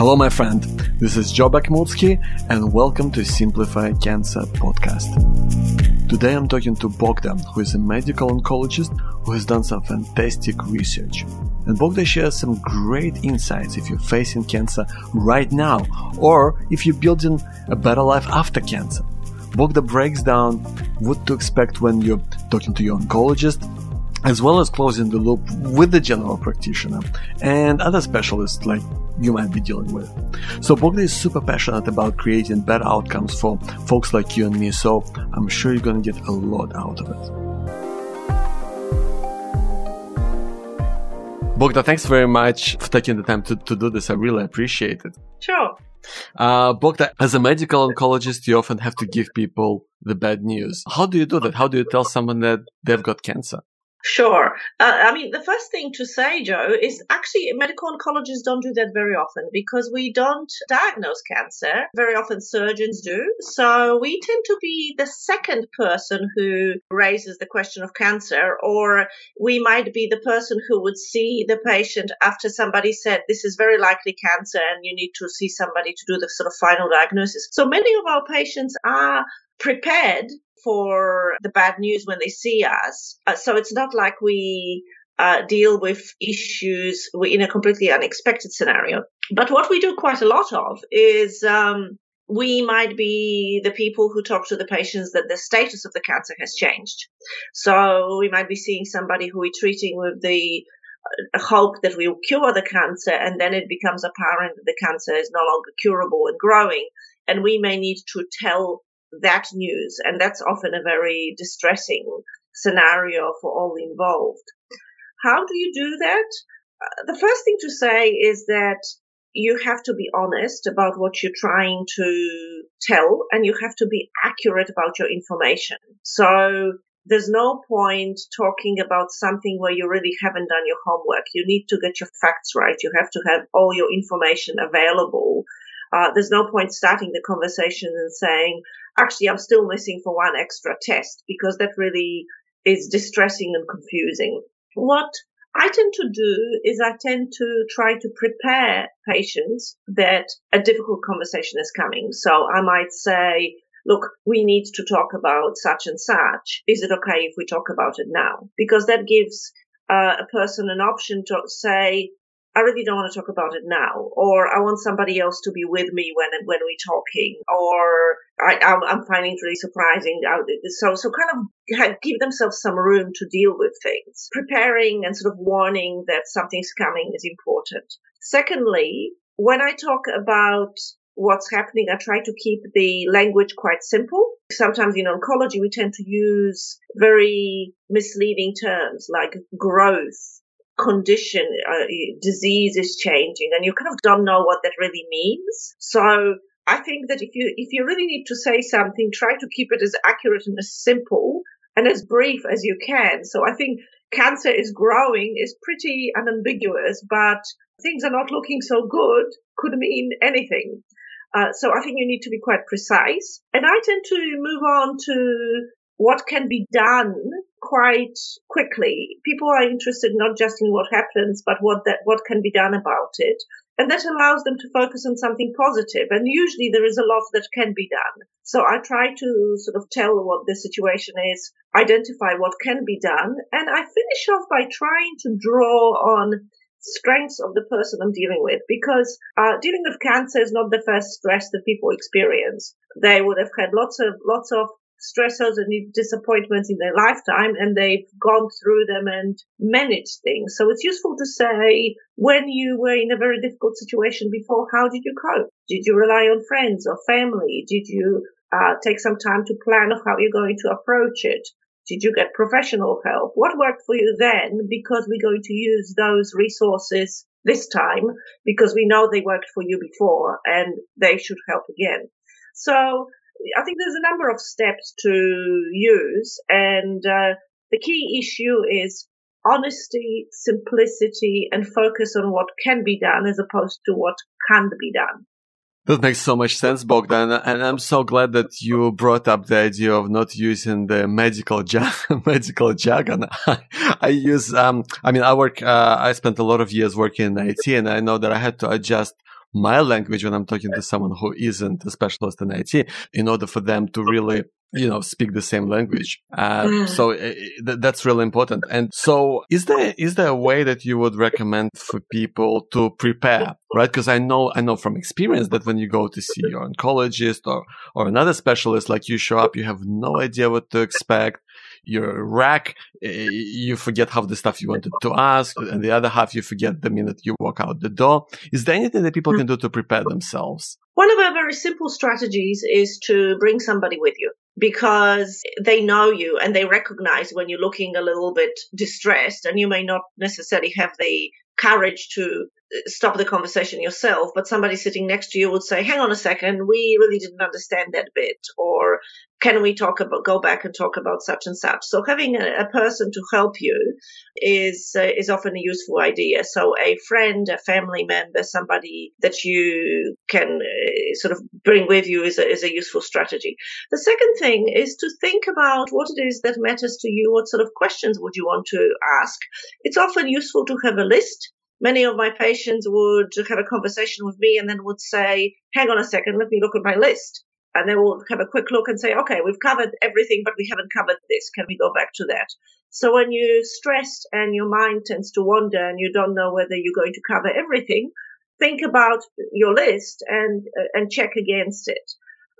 Hello, my friend. This is Joe Bakhmutsky, and welcome to Simplify Cancer podcast. Today I'm talking to Bogdan, who is a medical oncologist who has done some fantastic research. And Bogdan shares some great insights if you're facing cancer right now, or if you're building a better life after cancer. Bogdan breaks down what to expect when you're talking to your oncologist, as well as closing the loop with the general practitioner and other specialists like you might be dealing with. So Bogdan is super passionate about creating better outcomes for folks like you and me, so I'm sure you're gonna get a lot out of it. Bogdan, thanks very much for taking the time to, to do this. I really appreciate it. Sure. Uh, Bogdan, as a medical oncologist, you often have to give people the bad news. How do you do that? How do you tell someone that they've got cancer? Sure. Uh, I mean, the first thing to say, Joe, is actually medical oncologists don't do that very often because we don't diagnose cancer. Very often surgeons do. So we tend to be the second person who raises the question of cancer, or we might be the person who would see the patient after somebody said, this is very likely cancer and you need to see somebody to do the sort of final diagnosis. So many of our patients are prepared for the bad news when they see us. Uh, so it's not like we uh, deal with issues in a completely unexpected scenario. But what we do quite a lot of is um, we might be the people who talk to the patients that the status of the cancer has changed. So we might be seeing somebody who we're treating with the uh, hope that we will cure the cancer, and then it becomes apparent that the cancer is no longer curable and growing. And we may need to tell that news. And that's often a very distressing scenario for all involved. How do you do that? Uh, the first thing to say is that you have to be honest about what you're trying to tell and you have to be accurate about your information. So there's no point talking about something where you really haven't done your homework. You need to get your facts right. You have to have all your information available. Uh, there's no point starting the conversation and saying, actually, I'm still missing for one extra test because that really is distressing and confusing. What I tend to do is I tend to try to prepare patients that a difficult conversation is coming. So I might say, look, we need to talk about such and such. Is it okay if we talk about it now? Because that gives uh, a person an option to say, I really don't want to talk about it now, or I want somebody else to be with me when when we're talking, or I, am finding it really surprising. So so kind of give themselves some room to deal with things. Preparing and sort of warning that something's coming is important. Secondly, when I talk about what's happening, I try to keep the language quite simple. Sometimes in oncology, we tend to use very misleading terms like growth condition, uh, disease is changing and you kind of don't know what that really means. So I think that if you, if you really need to say something, try to keep it as accurate and as simple and as brief as you can. So I think cancer is growing is pretty unambiguous, but things are not looking so good could mean anything. Uh, so I think you need to be quite precise. And I tend to move on to what can be done quite quickly. People are interested not just in what happens, but what that, what can be done about it. And that allows them to focus on something positive. And usually there is a lot that can be done. So I try to sort of tell what the situation is, identify what can be done. And I finish off by trying to draw on strengths of the person I'm dealing with because uh, dealing with cancer is not the first stress that people experience. They would have had lots of lots of stressors and disappointments in their lifetime and they've gone through them and managed things. So it's useful to say when you were in a very difficult situation before, how did you cope? Did you rely on friends or family? Did you uh, take some time to plan of how you're going to approach it? Did you get professional help? What worked for you then? Because we're going to use those resources this time because we know they worked for you before and they should help again. So I think there's a number of steps to use, and uh, the key issue is honesty, simplicity, and focus on what can be done as opposed to what can't be done. That makes so much sense, Bogdan. And I'm so glad that you brought up the idea of not using the medical medical jargon. I use, um, I mean, I work, uh, I spent a lot of years working in IT and I know that I had to adjust my language when I'm talking to someone who isn't a specialist in IT in order for them to really you know speak the same language. Uh, mm. so uh, th- that's really important. And so is there is there a way that you would recommend for people to prepare right? Because i know i know from experience that when you go to see your oncologist or or another specialist like you show up you have no idea what to expect your rack eh, you forget half the stuff you wanted to ask and the other half you forget the minute you walk out the door. Is there anything that people mm. can do to prepare themselves? One of our very simple strategies is to bring somebody with you because they know you and they recognize when you're looking a little bit distressed and you may not necessarily have the courage to stop the conversation yourself, but somebody sitting next to you would say, hang on a second, we really didn't understand that bit. Or can we talk about, go back and talk about such and such? So having a, a person to help you is, uh, is often a useful idea. So a friend, a family member, somebody that you can uh, sort of bring with you is a, is a useful strategy. The second thing is to think about what it is that matters to you. What sort of questions would you want to ask? It's often useful to have a list many of my patients would have a conversation with me and then would say, hang on a second, let me look at my list. And they will have a quick look and say, okay, we've covered everything, but we haven't covered this. Can we go back to that? So when you're stressed and your mind tends to wander and you don't know whether you're going to cover everything, think about your list and, uh, and check against it.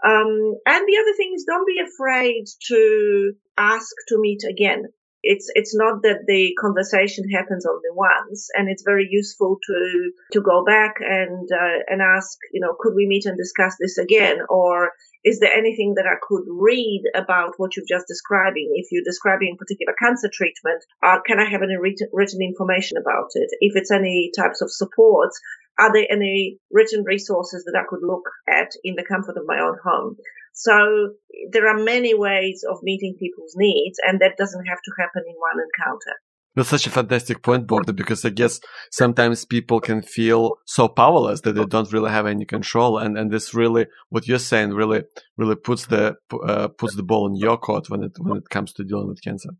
Um, and the other thing is don't be afraid to ask to meet again it's it's not that the conversation happens only once, and it's very useful to to go back and uh, and ask, you know, could we meet and discuss this again, or is there anything that I could read about what you've just describing? If you're describing particular cancer treatment, uh, can I have any written, written information about it? If it's any types of supports, are there any written resources that I could look at in the comfort of my own home? So there are many ways of meeting people's needs, and that doesn't have to happen in one encounter. That's such a fantastic point, Bogda, because I guess sometimes people can feel so powerless that they don't really have any control, and and this really, what you're saying, really, really puts the uh, puts the ball in your court when it when it comes to dealing with cancer.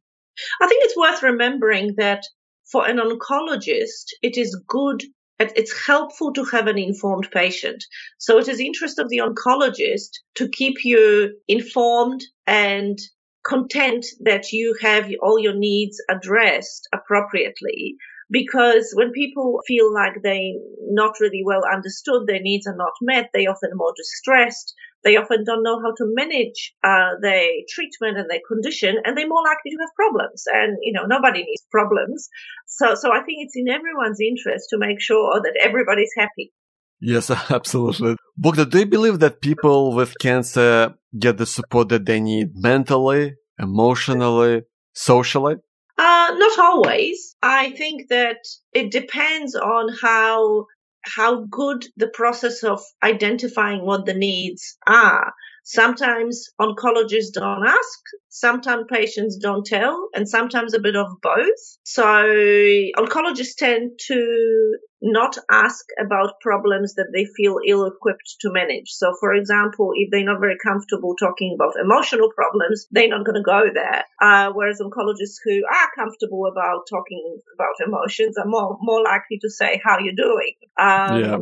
I think it's worth remembering that for an oncologist, it is good it's helpful to have an informed patient. So it is interest of the oncologist to keep you informed and content that you have all your needs addressed appropriately because when people feel like they not really well understood, their needs are not met, they often more distressed, they often don't know how to manage uh, their treatment and their condition, and they're more likely to have problems. And you know, nobody needs problems. So, so I think it's in everyone's interest to make sure that everybody's happy. Yes, absolutely. Bogda, do you believe that people with cancer get the support that they need mentally, emotionally, socially? Uh, not always. I think that it depends on how how good the process of identifying what the needs are. Sometimes oncologists don't ask, sometimes patients don't tell, and sometimes a bit of both. So oncologists tend to not ask about problems that they feel ill equipped to manage. So, for example, if they're not very comfortable talking about emotional problems, they're not going to go there. Uh, whereas oncologists who are comfortable about talking about emotions are more, more likely to say, how you doing? Um, yeah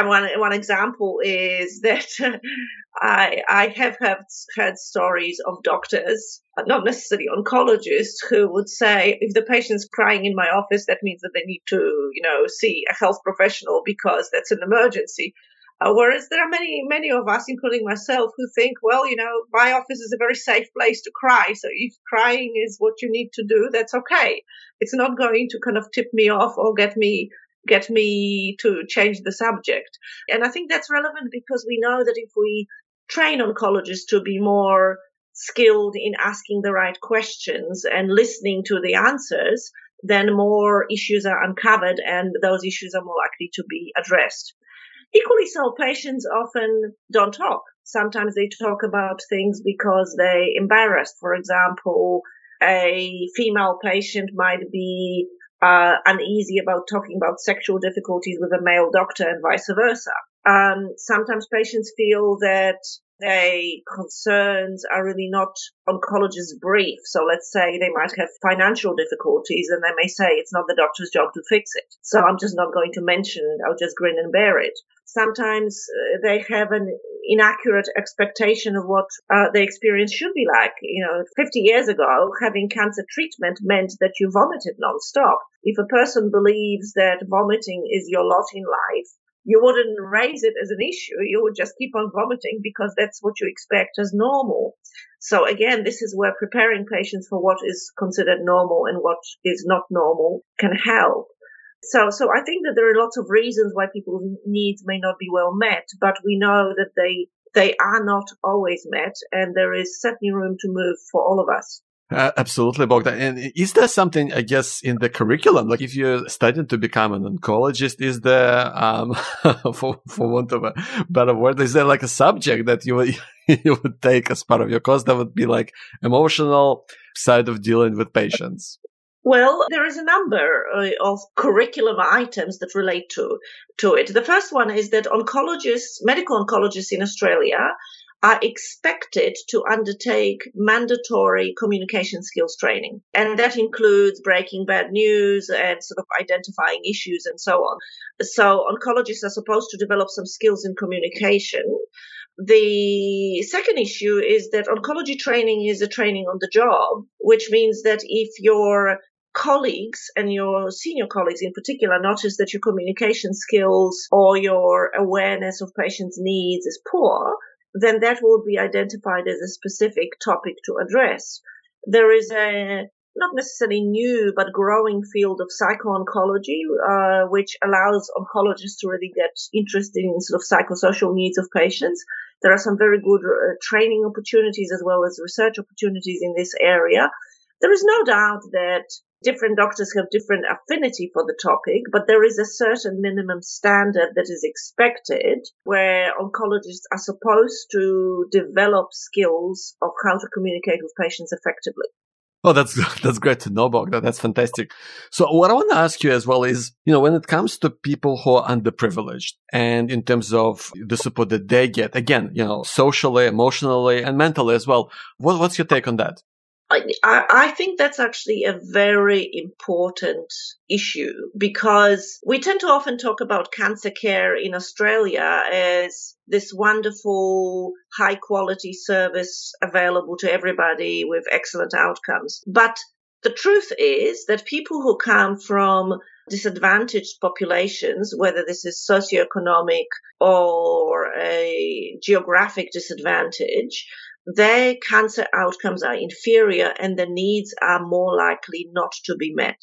one one example is that I I have had heard stories of doctors, not necessarily oncologists, who would say if the patient's crying in my office, that means that they need to you know see a health professional because that's an emergency. Uh, whereas there are many, many of us, including myself, who think, well, you know, my office is a very safe place to cry. So if crying is what you need to do, that's okay. It's not going to kind of tip me off or get me get me to change the subject. And I think that's relevant because we know that if we train oncologists to be more skilled in asking the right questions and listening to the answers, then more issues are uncovered and those issues are more likely to be addressed. Equally so, patients often don't talk. Sometimes they talk about things because they're embarrassed. For example, a female patient might be uh, uneasy about talking about sexual difficulties with a male doctor and vice versa. Um, sometimes patients feel that their concerns are really not oncologist brief. So let's say they might have financial difficulties and they may say it's not the doctor's job to fix it. So I'm just not going to mention it. I'll just grin and bear it. Sometimes uh, they have an inaccurate expectation of what uh, the experience should be like. You know, 50 years ago, having cancer treatment meant that you vomited nonstop. If a person believes that vomiting is your lot in life, you wouldn't raise it as an issue. You would just keep on vomiting because that's what you expect as normal. So again, this is where preparing patients for what is considered normal and what is not normal can help. So, so I think that there are lots of reasons why people's needs may not be well met, but we know that they, they are not always met and there is certainly room to move for all of us. Uh, absolutely, Bogdan. And is there something, I guess, in the curriculum? Like if you're studying to become an oncologist, is there, um, for, for want of a better word, is there like a subject that you would, you would take as part of your course that would be like emotional side of dealing with patients? Well, there is a number uh, of curriculum items that relate to, to it. The first one is that oncologists, medical oncologists in Australia are expected to undertake mandatory communication skills training. And that includes breaking bad news and sort of identifying issues and so on. So oncologists are supposed to develop some skills in communication. The second issue is that oncology training is a training on the job, which means that if your colleagues and your senior colleagues in particular notice that your communication skills or your awareness of patients' needs is poor, then that will be identified as a specific topic to address. There is a not necessarily new but growing field of psycho-oncology, uh, which allows oncologists to really get interested in sort of psychosocial needs of patients. There are some very good uh, training opportunities as well as research opportunities in this area. There is no doubt that different doctors have different affinity for the topic, but there is a certain minimum standard that is expected where oncologists are supposed to develop skills of how to communicate with patients effectively. Oh, that's that's great to know, Bogdan. That's fantastic. So, what I want to ask you as well is, you know, when it comes to people who are underprivileged, and in terms of the support that they get, again, you know, socially, emotionally, and mentally as well, what, what's your take on that? I, I think that's actually a very important issue because we tend to often talk about cancer care in Australia as this wonderful high quality service available to everybody with excellent outcomes. But the truth is that people who come from disadvantaged populations, whether this is socioeconomic or a geographic disadvantage, their cancer outcomes are inferior and the needs are more likely not to be met.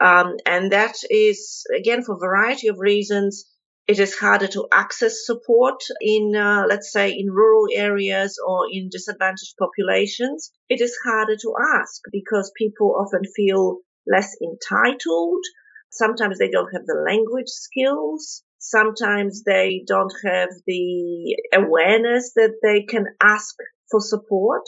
Um, and that is, again, for a variety of reasons, it is harder to access support in, uh, let's say, in rural areas or in disadvantaged populations. It is harder to ask because people often feel less entitled. Sometimes they don't have the language skills. Sometimes they don't have the awareness that they can ask for support.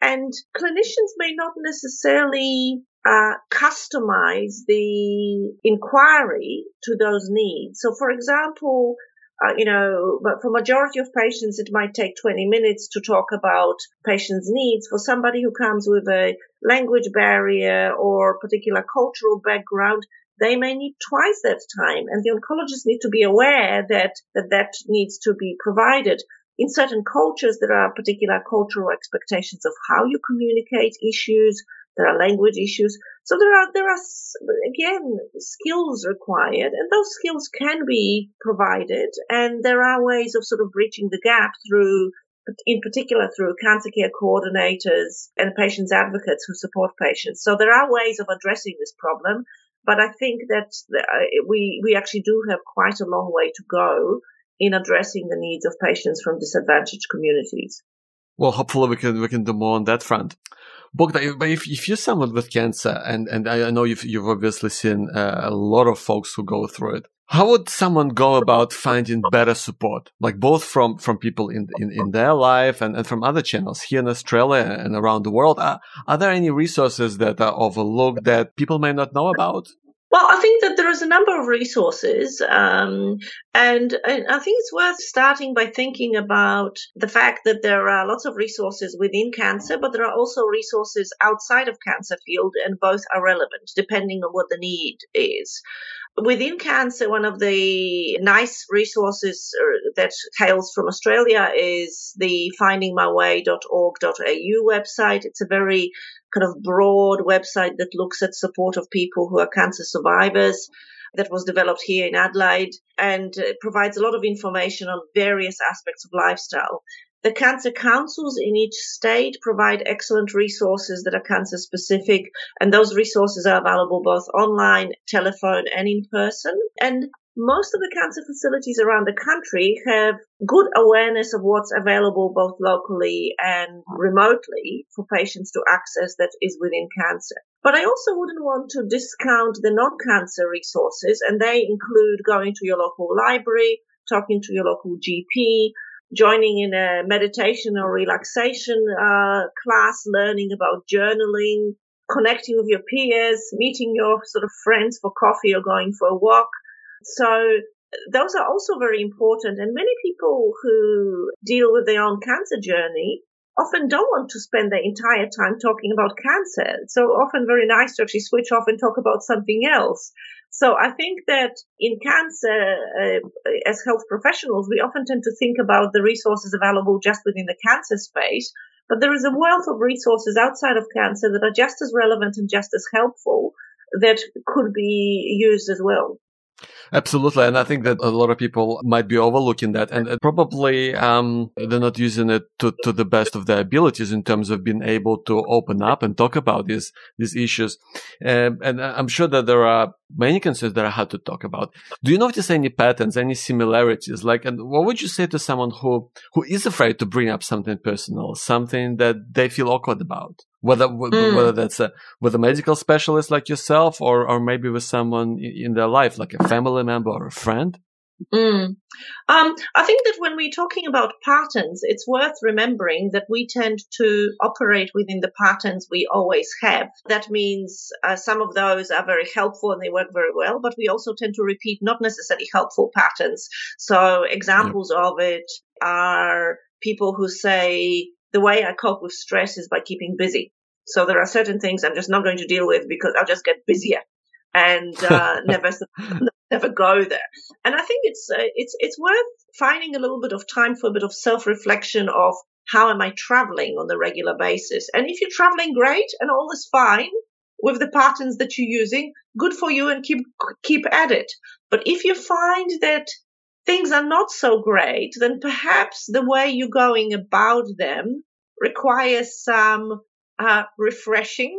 And clinicians may not necessarily uh, customize the inquiry to those needs. So, for example, uh, you know, but for majority of patients, it might take 20 minutes to talk about patient's needs. For somebody who comes with a language barrier or particular cultural background, they may need twice that time. And the oncologists need to be aware that, that that needs to be provided in certain cultures, there are particular cultural expectations of how you communicate issues. There are language issues. So there are, there are, again, skills required and those skills can be provided. And there are ways of sort of bridging the gap through, in particular through cancer care coordinators and patients advocates who support patients. So there are ways of addressing this problem. But I think that uh, we, we actually do have quite a long way to go in addressing the needs of patients from disadvantaged communities. Well, hopefully we can we can do more on that front. But if, if you're someone with cancer, and, and I know you've, you've obviously seen uh, a lot of folks who go through it, how would someone go about finding better support, like both from, from people in, in, in their life and, and from other channels here in Australia and around the world? Are, are there any resources that are overlooked that people may not know about? Well, I think that there is a number of resources, um, and, and, I think it's worth starting by thinking about the fact that there are lots of resources within cancer, but there are also resources outside of cancer field, and both are relevant depending on what the need is. Within cancer, one of the nice resources uh, that hails from Australia is the findingmyway.org.au website. It's a very kind of broad website that looks at support of people who are cancer survivors that was developed here in Adelaide and provides a lot of information on various aspects of lifestyle. The cancer councils in each state provide excellent resources that are cancer specific, and those resources are available both online, telephone, and in person. And most of the cancer facilities around the country have good awareness of what's available both locally and remotely for patients to access that is within cancer. But I also wouldn't want to discount the non-cancer resources and they include going to your local library, talking to your local GP, joining in a meditation or relaxation uh, class, learning about journaling, connecting with your peers, meeting your sort of friends for coffee or going for a walk, so those are also very important. And many people who deal with their own cancer journey often don't want to spend their entire time talking about cancer. So often very nice to actually switch off and talk about something else. So I think that in cancer, uh, as health professionals, we often tend to think about the resources available just within the cancer space. But there is a wealth of resources outside of cancer that are just as relevant and just as helpful that could be used as well. Absolutely. And I think that a lot of people might be overlooking that and probably, um, they're not using it to, to the best of their abilities in terms of being able to open up and talk about these, these issues. Um, and I'm sure that there are many concerns that are hard to talk about. Do you notice any patterns, any similarities? Like, and what would you say to someone who, who is afraid to bring up something personal, something that they feel awkward about? Whether, mm. whether that's a, with a medical specialist like yourself or, or maybe with someone in their life, like a family member or a friend? Mm. Um, I think that when we're talking about patterns, it's worth remembering that we tend to operate within the patterns we always have. That means uh, some of those are very helpful and they work very well, but we also tend to repeat not necessarily helpful patterns. So examples of it are people who say, the way I cope with stress is by keeping busy. So there are certain things I'm just not going to deal with because I'll just get busier and uh, never never go there. And I think it's uh, it's it's worth finding a little bit of time for a bit of self reflection of how am I traveling on a regular basis. And if you're traveling great and all is fine with the patterns that you're using, good for you and keep keep at it. But if you find that things are not so great, then perhaps the way you're going about them requires some uh, refreshing.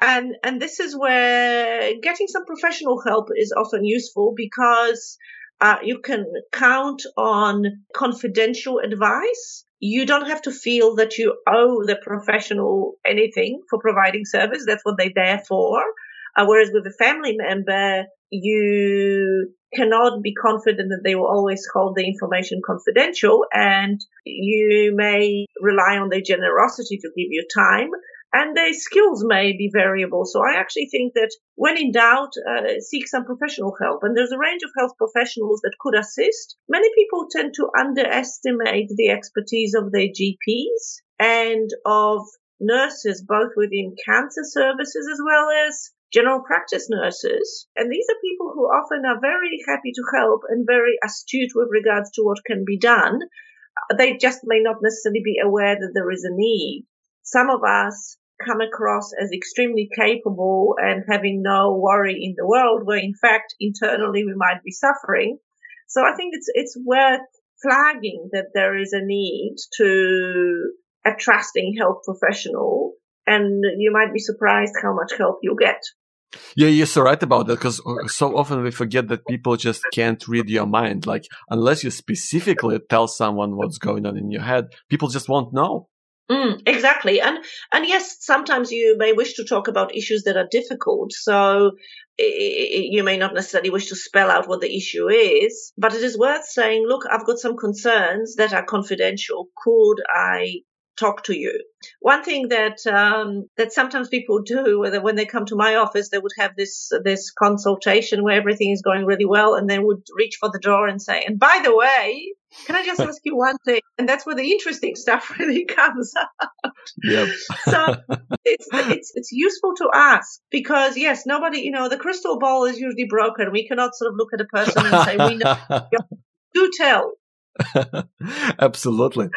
And, and this is where getting some professional help is often useful because uh, you can count on confidential advice. You don't have to feel that you owe the professional anything for providing service. That's what they're there for. Uh, whereas with a family member, you cannot be confident that they will always hold the information confidential and you may rely on their generosity to give you time and their skills may be variable. So I actually think that when in doubt, uh, seek some professional help. And there's a range of health professionals that could assist. Many people tend to underestimate the expertise of their GPs and of nurses, both within cancer services as well as general practice nurses. And these are people who often are very happy to help and very astute with regards to what can be done. They just may not necessarily be aware that there is a need. Some of us come across as extremely capable and having no worry in the world where in fact internally we might be suffering. So I think it's, it's worth flagging that there is a need to a trusting health professional and you might be surprised how much help you'll get. Yeah, you're so right about that because uh, so often we forget that people just can't read your mind. Like, unless you specifically tell someone what's going on in your head, people just won't know. Mm, exactly. And, and yes, sometimes you may wish to talk about issues that are difficult. So you may not necessarily wish to spell out what the issue is, but it is worth saying, look, I've got some concerns that are confidential. Could I talk to you. One thing that um, that sometimes people do, whether when they come to my office, they would have this this consultation where everything is going really well, and they would reach for the door and say, "And by the way, can I just ask you one thing?" And that's where the interesting stuff really comes out. Yep. so it's it's it's useful to ask because yes, nobody, you know, the crystal ball is usually broken. We cannot sort of look at a person and say, "We know." Do tell. Absolutely.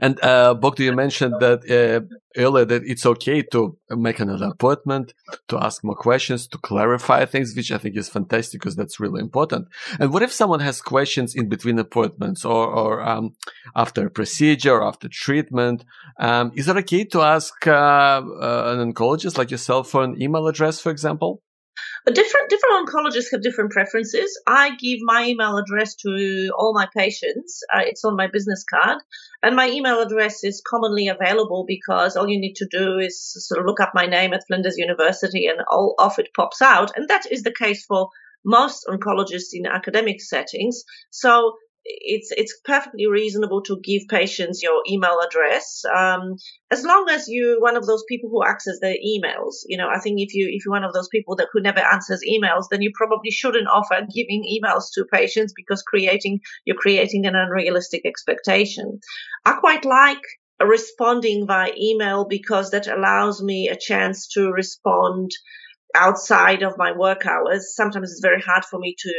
And uh, Bogda, you mentioned that uh, earlier that it's okay to make another appointment, to ask more questions, to clarify things, which I think is fantastic because that's really important. And what if someone has questions in between appointments or, or um, after a procedure, or after treatment? Um, is it okay to ask uh, uh an oncologist like yourself for an email address, for example? Different different oncologists have different preferences. I give my email address to all my patients. Uh, it's on my business card, and my email address is commonly available because all you need to do is sort of look up my name at Flinders University, and all of it pops out. And that is the case for most oncologists in academic settings. So it's it's perfectly reasonable to give patients your email address um, as long as you're one of those people who access their emails. You know i think if you if you're one of those people that who never answers emails then you probably shouldn't offer giving emails to patients because creating you're creating an unrealistic expectation. I quite like responding via email because that allows me a chance to respond outside of my work hours. Sometimes it's very hard for me to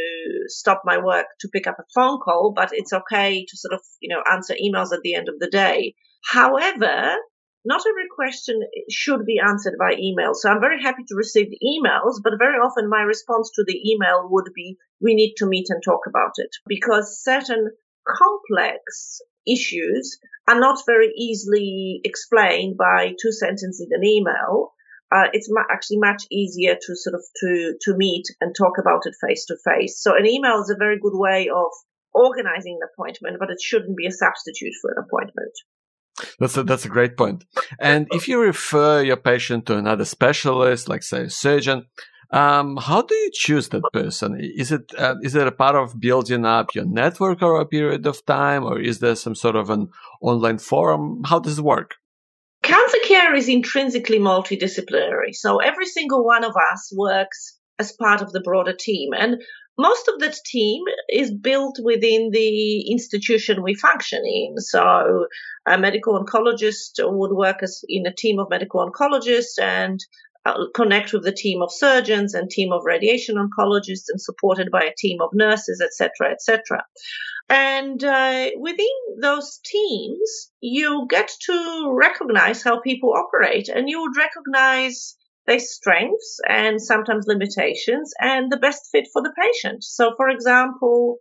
stop my work to pick up a phone call, but it's okay to sort of, you know, answer emails at the end of the day. However, not every question should be answered by email. So I'm very happy to receive emails, but very often my response to the email would be, we need to meet and talk about it because certain complex issues are not very easily explained by two sentences in an email uh, it's actually much easier to sort of to to meet and talk about it face to face. So an email is a very good way of organizing an appointment, but it shouldn't be a substitute for an appointment. That's a, that's a great point. And if you refer your patient to another specialist, like say a surgeon, um, how do you choose that person? Is it uh, is it a part of building up your network over a period of time, or is there some sort of an online forum? How does it work? Cancer care is intrinsically multidisciplinary. So every single one of us works as part of the broader team. And most of that team is built within the institution we function in. So a medical oncologist would work as in a team of medical oncologists and connect with the team of surgeons and team of radiation oncologists and supported by a team of nurses, etc., etc. And uh, within those teams, you get to recognize how people operate and you would recognize their strengths and sometimes limitations and the best fit for the patient. So, for example,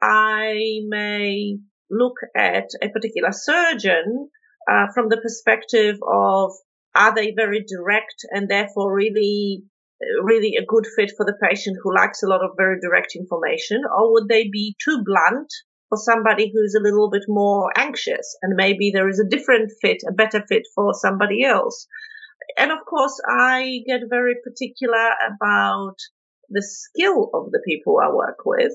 I may look at a particular surgeon uh, from the perspective of are they very direct and therefore really really a good fit for the patient who likes a lot of very direct information, or would they be too blunt for somebody who's a little bit more anxious and maybe there is a different fit, a better fit for somebody else? And of course, I get very particular about the skill of the people I work with.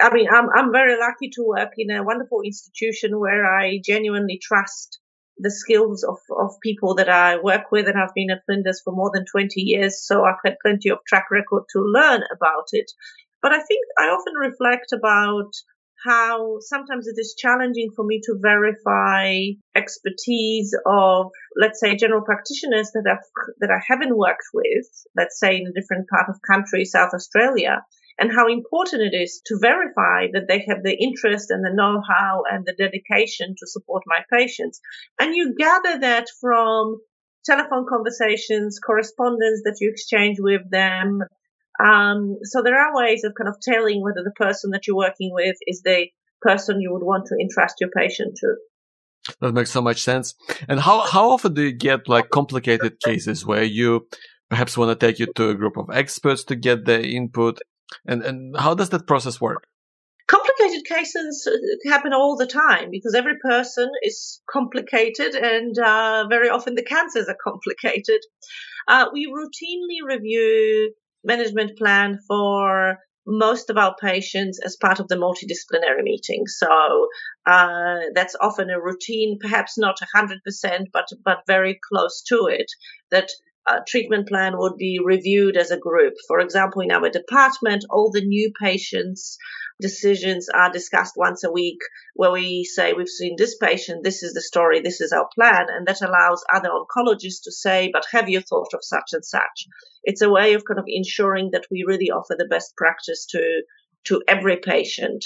I mean, I'm, I'm very lucky to work in a wonderful institution where I genuinely trust the skills of, of people that I work with, and I've been at Flinders for more than 20 years, so I've had plenty of track record to learn about it. But I think I often reflect about how sometimes it is challenging for me to verify expertise of, let's say, general practitioners that I've, that I haven't worked with, let's say in a different part of country, South Australia, and how important it is to verify that they have the interest and the know-how and the dedication to support my patients. And you gather that from telephone conversations, correspondence that you exchange with them. Um, so there are ways of kind of telling whether the person that you're working with is the person you would want to entrust your patient to. That makes so much sense. And how, how often do you get like complicated cases where you perhaps want to take you to a group of experts to get their input and and how does that process work? Complicated cases happen all the time because every person is complicated and uh, very often the cancers are complicated. Uh, we routinely review management plan for most of our patients as part of the multidisciplinary meeting. So uh, that's often a routine, perhaps not 100%, but but very close to it. That uh, treatment plan would be reviewed as a group. For example, in our department, all the new patients decisions are discussed once a week where we say we've seen this patient, this is the story, this is our plan, and that allows other oncologists to say, but have you thought of such and such? It's a way of kind of ensuring that we really offer the best practice to to every patient.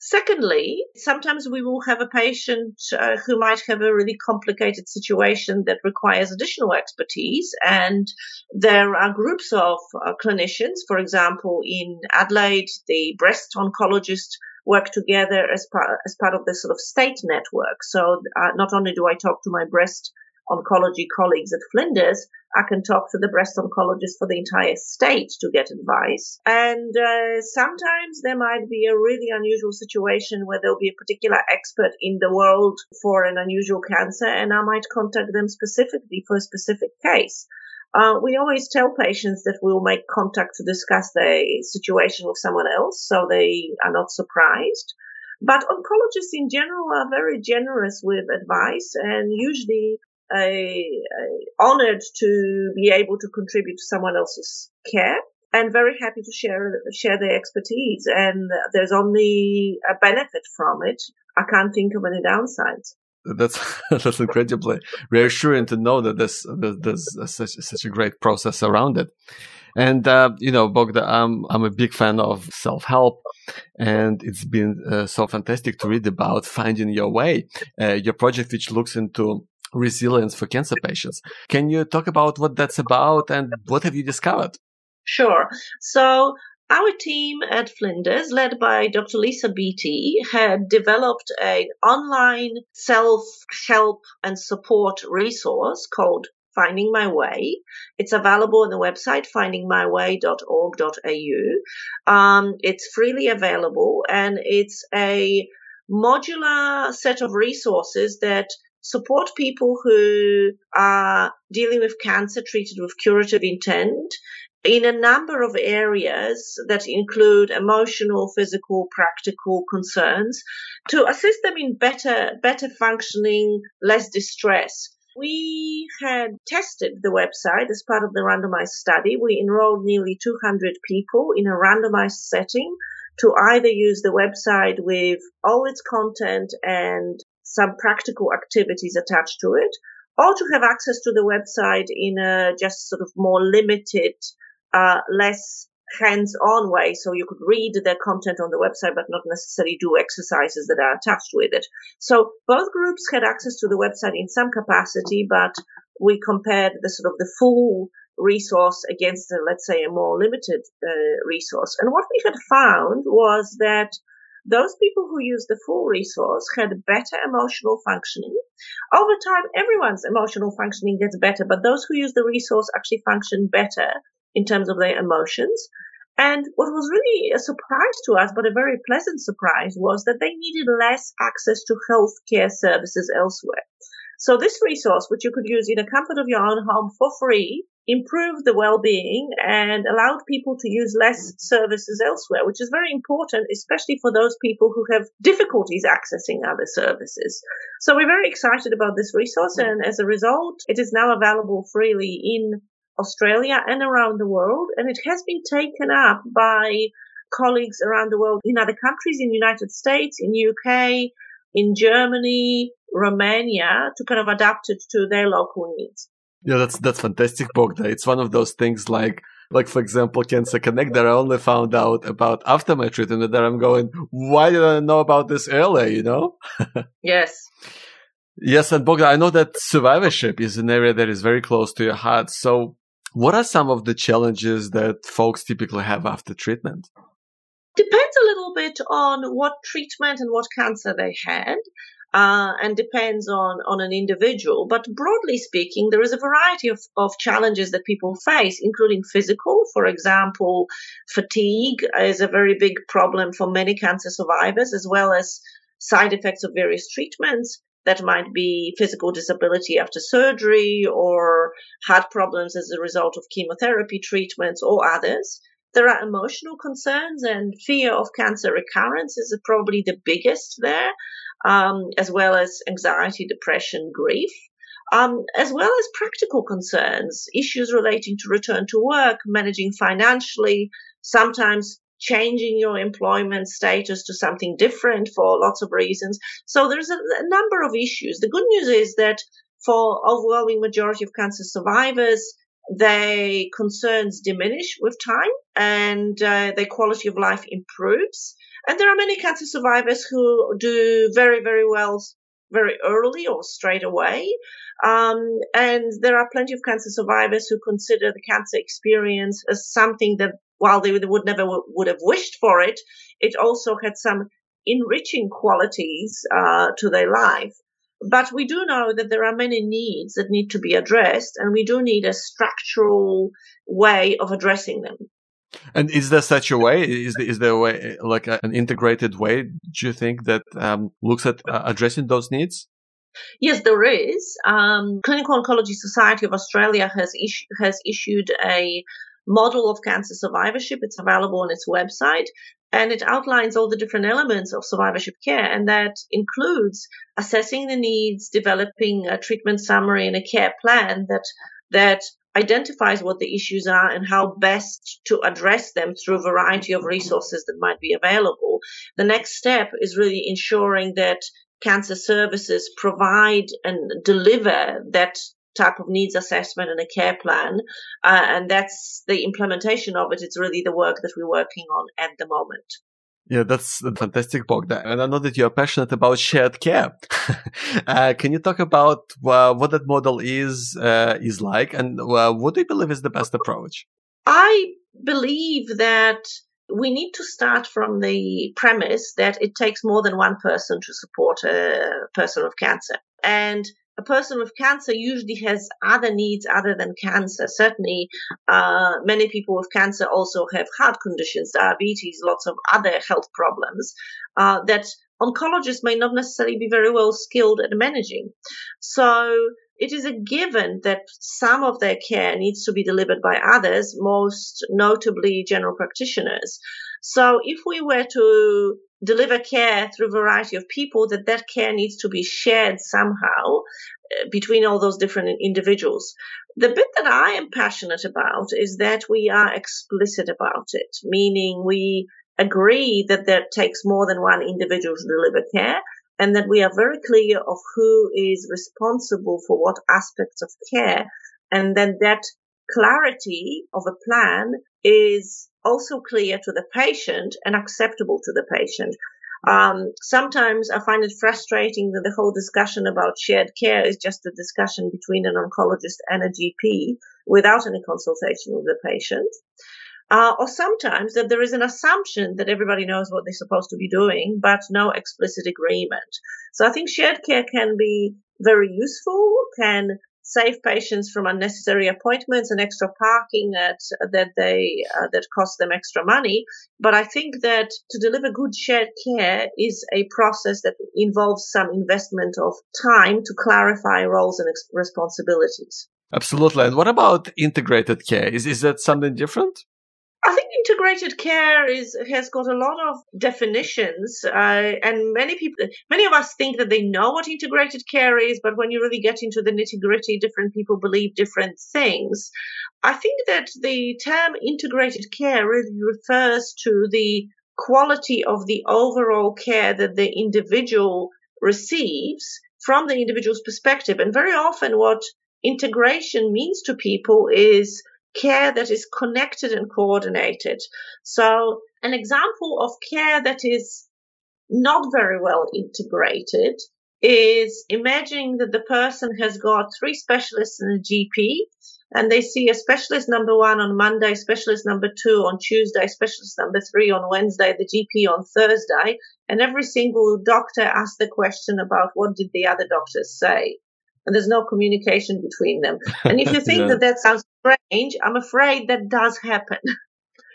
Secondly, sometimes we will have a patient uh, who might have a really complicated situation that requires additional expertise. And there are groups of uh, clinicians, for example, in Adelaide, the breast oncologist work together as part, as part of the sort of state network. So uh, not only do I talk to my breast oncology colleagues at Flinders, I can talk to the breast oncologist for the entire state to get advice. And uh, sometimes there might be a really unusual situation where there'll be a particular expert in the world for an unusual cancer, and I might contact them specifically for a specific case. Uh, we always tell patients that we'll make contact to discuss the situation with someone else so they are not surprised. But oncologists in general are very generous with advice and usually honored to be able to contribute to someone else's care and very happy to share share their expertise. And there's only a benefit from it. I can't think of any downsides. That's that's incredibly reassuring to know that there's there's such such a great process around it. And uh, you know, Bogda, I'm I'm a big fan of self help, and it's been uh, so fantastic to read about finding your way, uh, your project which looks into resilience for cancer patients. Can you talk about what that's about and what have you discovered? Sure. So our team at Flinders, led by Dr. Lisa Beatty, had developed an online self-help and support resource called Finding My Way. It's available on the website findingmyway.org.au. Um, it's freely available and it's a modular set of resources that support people who are dealing with cancer treated with curative intent in a number of areas that include emotional, physical, practical concerns to assist them in better, better functioning, less distress. We had tested the website as part of the randomized study. We enrolled nearly 200 people in a randomized setting to either use the website with all its content and some practical activities attached to it, or to have access to the website in a just sort of more limited, uh, less hands-on way. So you could read the content on the website, but not necessarily do exercises that are attached with it. So both groups had access to the website in some capacity, but we compared the sort of the full resource against, let's say, a more limited uh, resource. And what we had found was that those people who use the full resource had better emotional functioning. Over time, everyone's emotional functioning gets better, but those who use the resource actually function better in terms of their emotions. And what was really a surprise to us, but a very pleasant surprise, was that they needed less access to healthcare services elsewhere. So this resource, which you could use in the comfort of your own home for free, improved the well-being and allowed people to use less services elsewhere, which is very important, especially for those people who have difficulties accessing other services. So we're very excited about this resource. And as a result, it is now available freely in Australia and around the world. And it has been taken up by colleagues around the world in other countries, in the United States, in UK, in Germany, Romania to kind of adapt it to their local needs. Yeah, that's that's fantastic, Bogda. It's one of those things like like for example, Cancer Connect that I only found out about after my treatment that I'm going, why did I know about this earlier, you know? yes. Yes, and Bogda, I know that survivorship is an area that is very close to your heart. So what are some of the challenges that folks typically have after treatment? Depends a little bit on what treatment and what cancer they had uh, and depends on, on an individual. But broadly speaking, there is a variety of, of challenges that people face, including physical. For example, fatigue is a very big problem for many cancer survivors, as well as side effects of various treatments. That might be physical disability after surgery or heart problems as a result of chemotherapy treatments or others. There are emotional concerns and fear of cancer recurrence is probably the biggest there, um, as well as anxiety, depression, grief. Um, as well as practical concerns, issues relating to return to work, managing financially, sometimes changing your employment status to something different for lots of reasons. So there's a, a number of issues. The good news is that for overwhelming majority of cancer survivors, their concerns diminish with time and uh, their quality of life improves. And there are many cancer survivors who do very, very well very early or straight away. Um, and there are plenty of cancer survivors who consider the cancer experience as something that while they would never would have wished for it, it also had some enriching qualities uh, to their life. But we do know that there are many needs that need to be addressed, and we do need a structural way of addressing them. And is there such a way? Is there, is there a way, like a, an integrated way, do you think, that um, looks at uh, addressing those needs? Yes, there is. Um, Clinical Oncology Society of Australia has, issu- has issued a model of cancer survivorship. It's available on its website and it outlines all the different elements of survivorship care. And that includes assessing the needs, developing a treatment summary and a care plan that, that identifies what the issues are and how best to address them through a variety of resources that might be available. The next step is really ensuring that cancer services provide and deliver that type of needs assessment and a care plan. Uh, and that's the implementation of it. It's really the work that we're working on at the moment. Yeah, that's a fantastic book. And I know that you're passionate about shared care. uh, can you talk about uh, what that model is uh, is like, and uh, what do you believe is the best approach? I believe that we need to start from the premise that it takes more than one person to support a person with cancer, and a person with cancer usually has other needs other than cancer. Certainly, uh, many people with cancer also have heart conditions, diabetes, lots of other health problems uh, that oncologists may not necessarily be very well skilled at managing. So it is a given that some of their care needs to be delivered by others, most notably general practitioners. So if we were to deliver care through a variety of people, that that care needs to be shared somehow uh, between all those different individuals. The bit that I am passionate about is that we are explicit about it, meaning we agree that that takes more than one individual to deliver care and that we are very clear of who is responsible for what aspects of care. And then that clarity of a plan is also clear to the patient and acceptable to the patient. Um, sometimes I find it frustrating that the whole discussion about shared care is just a discussion between an oncologist and a GP without any consultation with the patient. Uh, or sometimes that there is an assumption that everybody knows what they're supposed to be doing, but no explicit agreement. So I think shared care can be very useful, can save patients from unnecessary appointments and extra parking at, that they uh, that cost them extra money. But I think that to deliver good shared care is a process that involves some investment of time to clarify roles and responsibilities. Absolutely. And what about integrated care? Is is that something different? I think integrated care is has got a lot of definitions, uh, and many people, many of us think that they know what integrated care is, but when you really get into the nitty gritty, different people believe different things. I think that the term integrated care really refers to the quality of the overall care that the individual receives from the individual's perspective, and very often what integration means to people is care that is connected and coordinated. So an example of care that is not very well integrated is imagining that the person has got three specialists in a GP and they see a specialist number one on Monday, specialist number two on Tuesday, specialist number three on Wednesday, the GP on Thursday, and every single doctor asks the question about what did the other doctors say and there's no communication between them. And if you think yeah. that that sounds strange, I'm afraid that does happen.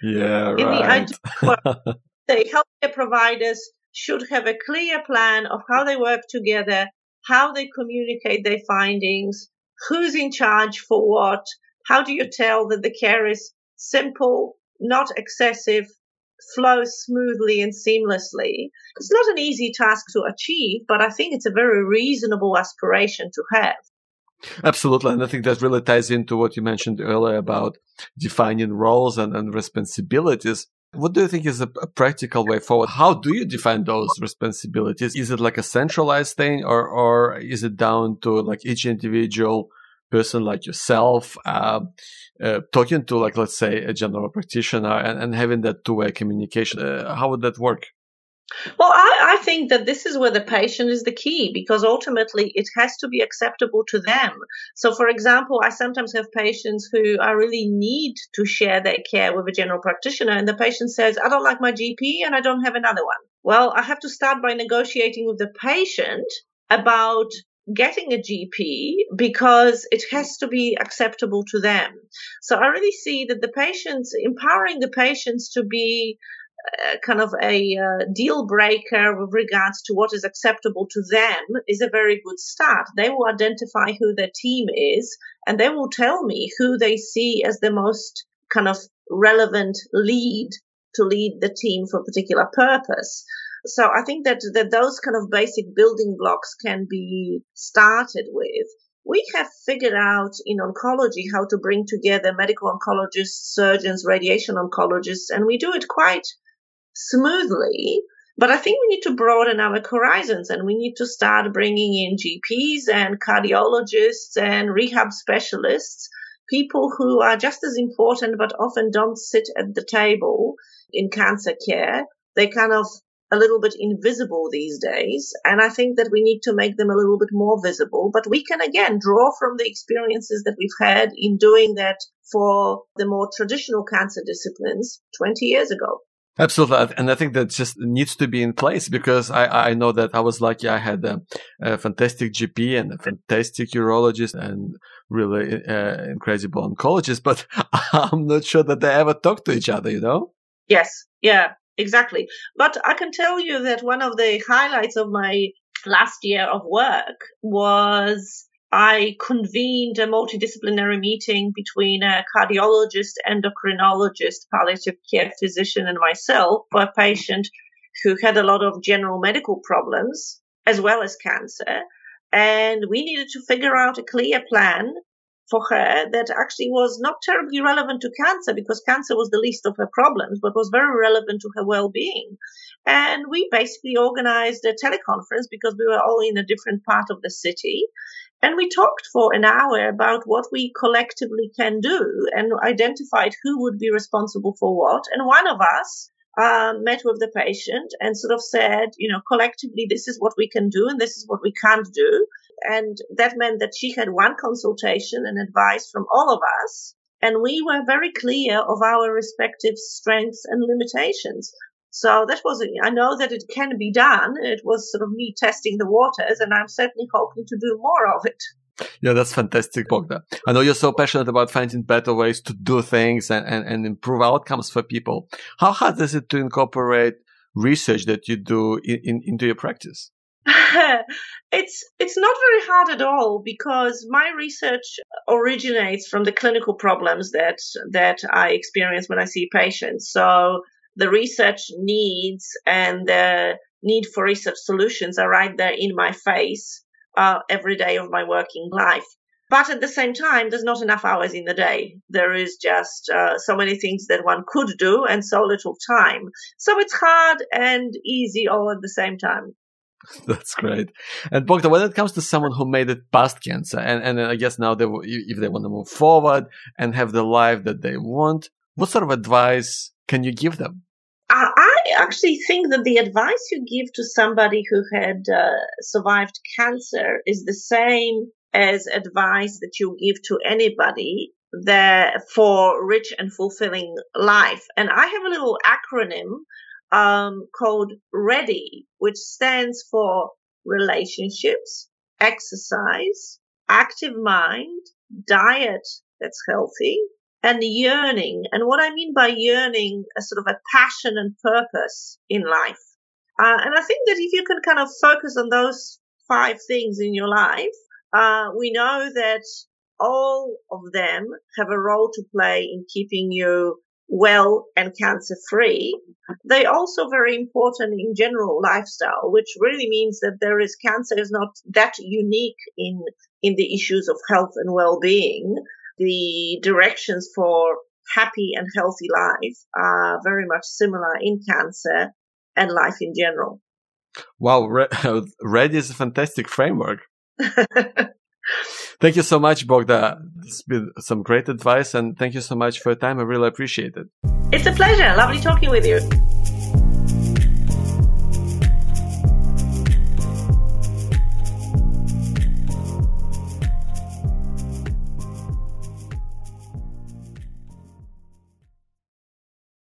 Yeah, In right. the the healthcare providers should have a clear plan of how they work together, how they communicate their findings, who's in charge for what, how do you tell that the care is simple, not excessive, flow smoothly and seamlessly. It's not an easy task to achieve, but I think it's a very reasonable aspiration to have. Absolutely. And I think that really ties into what you mentioned earlier about defining roles and, and responsibilities. What do you think is a, a, practical way forward? How do you define those responsibilities? Is it like a centralized thing or, or is it down to like each individual person like yourself, uh, uh, talking to like, let's say a general practitioner and, and having that two way communication? Uh, how would that work? Well, I, I, think that this is where the patient is the key because ultimately it has to be acceptable to them. So, for example, I sometimes have patients who I really need to share their care with a general practitioner, and the patient says, I don't like my GP and I don't have another one. Well, I have to start by negotiating with the patient about getting a GP because it has to be acceptable to them. So I really see that the patients, empowering the patients to be uh, kind of a uh, deal breaker with regards to what is acceptable to them is a very good start. They will identify who their team is and they will tell me who they see as the most kind of relevant lead to lead the team for a particular purpose. So I think that, that those kind of basic building blocks can be started with. We have figured out in oncology how to bring together medical oncologists, surgeons, radiation oncologists, and we do it quite smoothly. But I think we need to broaden our horizons and we need to start bringing in GPs and cardiologists and rehab specialists, people who are just as important but often don't sit at the table in cancer care. They kind of a little bit invisible these days. And I think that we need to make them a little bit more visible. But we can again draw from the experiences that we've had in doing that for the more traditional cancer disciplines 20 years ago. Absolutely. And I think that just needs to be in place because I, I know that I was lucky. I had a, a fantastic GP and a fantastic urologist and really uh, incredible oncologist, but I'm not sure that they ever talk to each other, you know? Yes. Yeah, exactly. But I can tell you that one of the highlights of my last year of work was I convened a multidisciplinary meeting between a cardiologist, endocrinologist, palliative care physician, and myself for a patient who had a lot of general medical problems as well as cancer. And we needed to figure out a clear plan for her that actually was not terribly relevant to cancer because cancer was the least of her problems, but was very relevant to her well-being. And we basically organized a teleconference because we were all in a different part of the city. And we talked for an hour about what we collectively can do and identified who would be responsible for what. And one of us um, met with the patient and sort of said, you know, collectively, this is what we can do and this is what we can't do. And that meant that she had one consultation and advice from all of us. And we were very clear of our respective strengths and limitations. So that was, I know that it can be done. It was sort of me testing the waters and I'm certainly hoping to do more of it. Yeah, that's fantastic, Bogda. I know you're so passionate about finding better ways to do things and, and, and improve outcomes for people. How hard is it to incorporate research that you do in, in, into your practice? it's it's not very hard at all because my research originates from the clinical problems that that I experience when I see patients. So the research needs and the need for research solutions are right there in my face uh, every day of my working life. But at the same time, there's not enough hours in the day. There is just uh, so many things that one could do and so little time. So it's hard and easy all at the same time. That's great. And Bogda, when it comes to someone who made it past cancer, and, and I guess now they, if they want to move forward and have the life that they want, what sort of advice can you give them? I actually think that the advice you give to somebody who had uh, survived cancer is the same as advice that you give to anybody that for rich and fulfilling life. And I have a little acronym um, called READY, which stands for relationships, exercise, active mind, diet that's healthy, and yearning. And what I mean by yearning, a sort of a passion and purpose in life. Uh, and I think that if you can kind of focus on those five things in your life, uh, we know that all of them have a role to play in keeping you well and cancer free. They're also very important in general lifestyle, which really means that there is cancer is not that unique in, in the issues of health and well-being. The directions for happy and healthy life are very much similar in cancer and life in general. Wow, READY is a fantastic framework. thank you so much, Bogda. It's been some great advice and thank you so much for your time. I really appreciate it. It's a pleasure. Lovely talking with you.